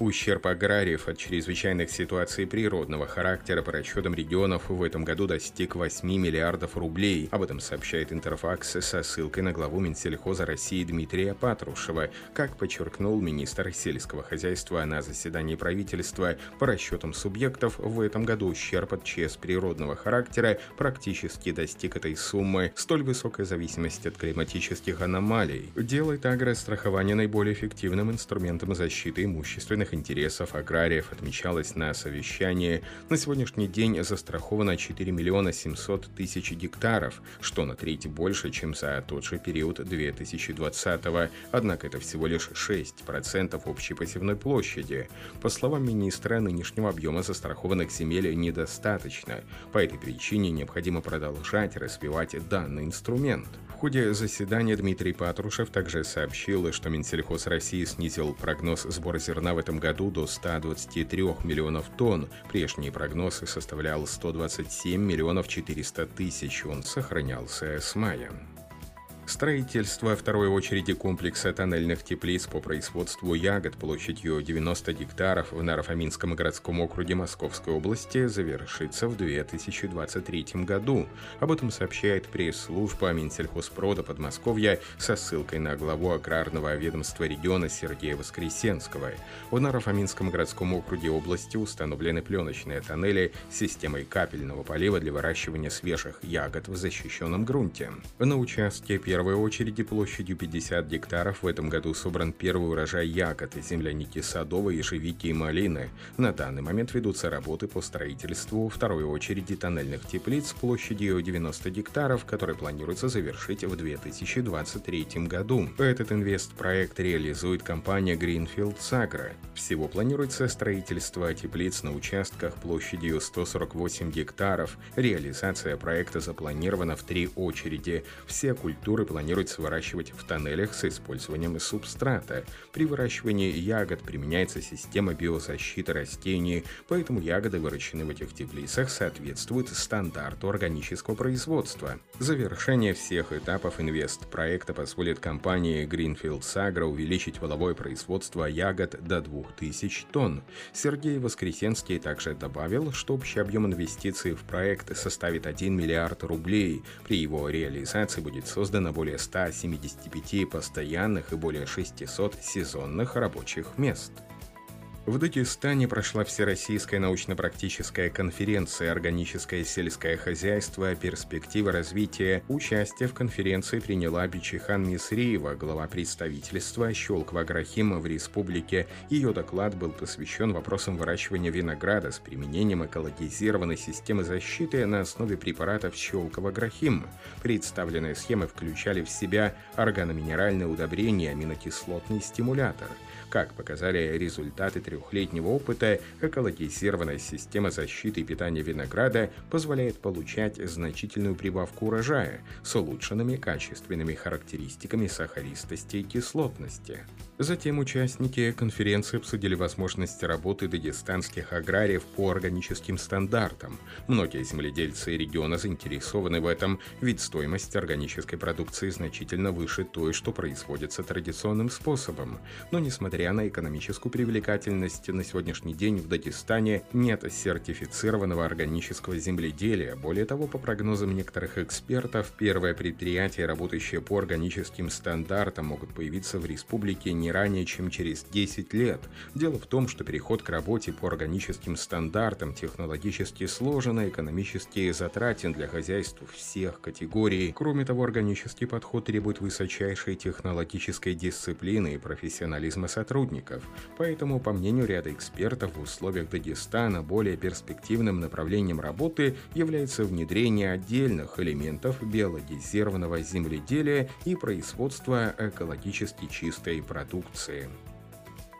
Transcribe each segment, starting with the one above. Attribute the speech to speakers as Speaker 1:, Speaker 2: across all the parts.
Speaker 1: Ущерб аграриев от чрезвычайных ситуаций природного характера по расчетам регионов в этом году достиг 8 миллиардов рублей. Об этом сообщает Интерфакс со ссылкой на главу Минсельхоза России Дмитрия Патрушева. Как подчеркнул министр сельского хозяйства на заседании правительства, по расчетам субъектов в этом году ущерб от ЧС природного характера практически достиг этой суммы. Столь высокая зависимость от климатических аномалий делает агрострахование наиболее эффективным инструментом защиты имущественных национальных интересов аграриев отмечалось на совещании. На сегодняшний день застраховано 4 миллиона 700 тысяч гектаров, что на треть больше, чем за тот же период 2020 -го. Однако это всего лишь 6% общей посевной площади. По словам министра, нынешнего объема застрахованных земель недостаточно. По этой причине необходимо продолжать развивать данный инструмент ходе заседания Дмитрий Патрушев также сообщил, что Минсельхоз России снизил прогноз сбора зерна в этом году до 123 миллионов тонн. Прежний прогноз составлял 127 миллионов 400 тысяч. Он сохранялся с мая. Строительство второй очереди комплекса тоннельных теплиц по производству ягод площадью 90 гектаров в Нарафаминском городском округе Московской области завершится в 2023 году. Об этом сообщает пресс-служба Минсельхозпрода Подмосковья со ссылкой на главу аграрного ведомства региона Сергея Воскресенского. В Нарафаминском городском округе области установлены пленочные тоннели с системой капельного полива для выращивания свежих ягод в защищенном грунте. На участке первого первой очереди площадью 50 гектаров в этом году собран первый урожай ягод, земляники садовой, ежевики и малины. На данный момент ведутся работы по строительству второй очереди тоннельных теплиц площадью 90 гектаров, которые планируется завершить в 2023 году. Этот инвестпроект реализует компания Greenfield Sagro. Всего планируется строительство теплиц на участках площадью 148 гектаров. Реализация проекта запланирована в три очереди. Все культуры планируется выращивать в тоннелях с использованием субстрата. При выращивании ягод применяется система биозащиты растений, поэтому ягоды, выращенные в этих теплицах, соответствуют стандарту органического производства. Завершение всех этапов инвест-проекта позволит компании Greenfield Sagro увеличить воловое производство ягод до 2000 тонн. Сергей Воскресенский также добавил, что общий объем инвестиций в проект составит 1 миллиард рублей. При его реализации будет создано более 175 постоянных и более 600 сезонных рабочих мест. В Дагестане прошла Всероссийская научно-практическая конференция «Органическое сельское хозяйство. Перспективы развития». Участие в конференции приняла Бичихан Мисриева, глава представительства Щелкова Агрохима в республике. Ее доклад был посвящен вопросам выращивания винограда с применением экологизированной системы защиты на основе препаратов Щелкова Агрохим. Представленные схемы включали в себя органоминеральное удобрение, аминокислотный стимулятор – как показали результаты трехлетнего опыта, экологизированная система защиты и питания винограда позволяет получать значительную прибавку урожая с улучшенными качественными характеристиками сахаристости и кислотности. Затем участники конференции обсудили возможности работы дагестанских аграриев по органическим стандартам. Многие земледельцы региона заинтересованы в этом, ведь стоимость органической продукции значительно выше той, что производится традиционным способом. Но несмотря на экономическую привлекательность, на сегодняшний день в Дагестане нет сертифицированного органического земледелия. Более того, по прогнозам некоторых экспертов, первые предприятия, работающие по органическим стандартам, могут появиться в республике не ранее, чем через 10 лет. Дело в том, что переход к работе по органическим стандартам технологически сложен и экономически затратен для хозяйств всех категорий. Кроме того, органический подход требует высочайшей технологической дисциплины и профессионализма сотрудников. Поэтому, по мнению ряда экспертов, в условиях Дагестана более перспективным направлением работы является внедрение отдельных элементов биологизированного земледелия и производства экологически чистой продукции.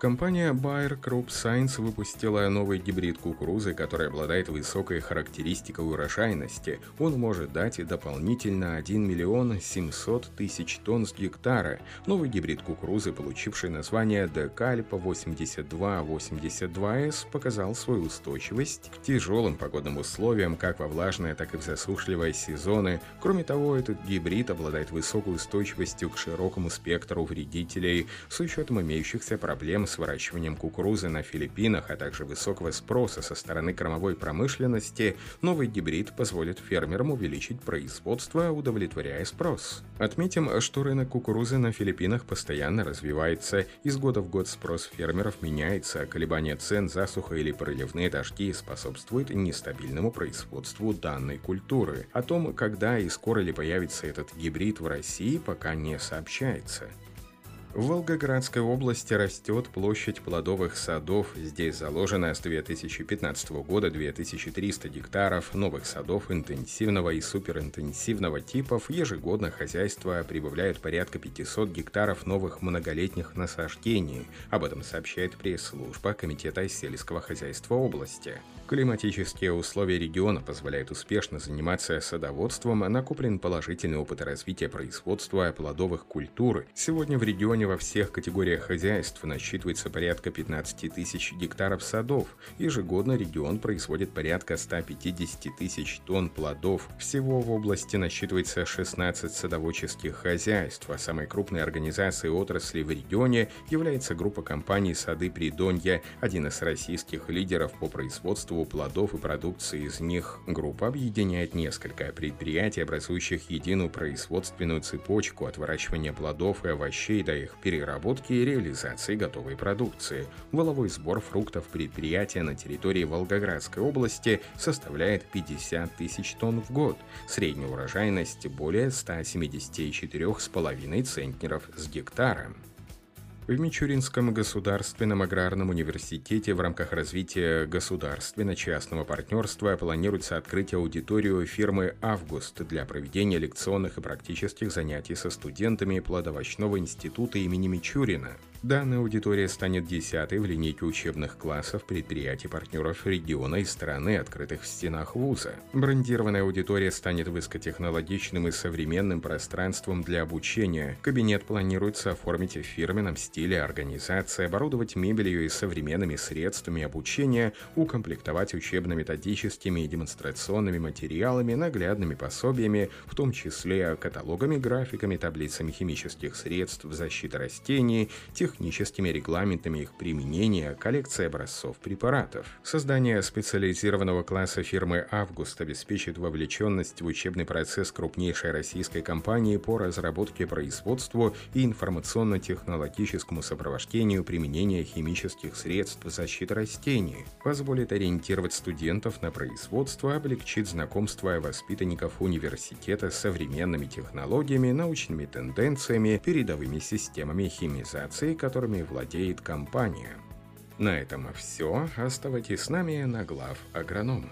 Speaker 1: Компания Bayer Crop Science выпустила новый гибрид кукурузы, который обладает высокой характеристикой урожайности. Он может дать дополнительно 1 миллион 700 тысяч тонн с гектара. Новый гибрид кукурузы, получивший название Декальпа 8282S, показал свою устойчивость к тяжелым погодным условиям как во влажное, так и в засушливые сезоны. Кроме того, этот гибрид обладает высокой устойчивостью к широкому спектру вредителей с учетом имеющихся проблем с выращиванием кукурузы на Филиппинах, а также высокого спроса со стороны кормовой промышленности, новый гибрид позволит фермерам увеличить производство, удовлетворяя спрос. Отметим, что рынок кукурузы на Филиппинах постоянно развивается. Из года в год спрос фермеров меняется, а колебания цен, засуха или проливные дожди способствуют нестабильному производству данной культуры. О том, когда и скоро ли появится этот гибрид в России, пока не сообщается. В Волгоградской области растет площадь плодовых садов. Здесь заложено с 2015 года 2300 гектаров новых садов интенсивного и суперинтенсивного типов. Ежегодно хозяйство прибавляет порядка 500 гектаров новых многолетних насаждений. Об этом сообщает пресс-служба Комитета сельского хозяйства области. Климатические условия региона позволяют успешно заниматься садоводством, накоплен положительный опыт развития производства плодовых культур. Сегодня в регионе регионе во всех категориях хозяйств насчитывается порядка 15 тысяч гектаров садов. Ежегодно регион производит порядка 150 тысяч тонн плодов. Всего в области насчитывается 16 садоводческих хозяйств, а самой крупной организацией отрасли в регионе является группа компаний «Сады Придонья», один из российских лидеров по производству плодов и продукции из них. Группа объединяет несколько предприятий, образующих единую производственную цепочку от выращивания плодов и овощей до их переработки и реализации готовой продукции. Воловой сбор фруктов предприятия на территории Волгоградской области составляет 50 тысяч тонн в год. Средняя урожайность более 174,5 центнеров с гектара. В Мичуринском государственном аграрном университете в рамках развития государственно-частного партнерства планируется открыть аудиторию фирмы «Август» для проведения лекционных и практических занятий со студентами Плодовочного института имени Мичурина. Данная аудитория станет десятой в линейке учебных классов предприятий-партнеров региона и страны, открытых в стенах вуза. Брендированная аудитория станет высокотехнологичным и современным пространством для обучения. Кабинет планируется оформить в фирменном стиле организации, оборудовать мебелью и современными средствами обучения, укомплектовать учебно-методическими и демонстрационными материалами, наглядными пособиями, в том числе каталогами, графиками, таблицами химических средств защиты растений, тех техническими регламентами их применения, коллекция образцов препаратов. Создание специализированного класса фирмы «Август» обеспечит вовлеченность в учебный процесс крупнейшей российской компании по разработке, производству и информационно-технологическому сопровождению применения химических средств защиты растений, позволит ориентировать студентов на производство, облегчит знакомство воспитанников университета с современными технологиями, научными тенденциями, передовыми системами химизации, которыми владеет компания. На этом все. Оставайтесь с нами на глав агронома.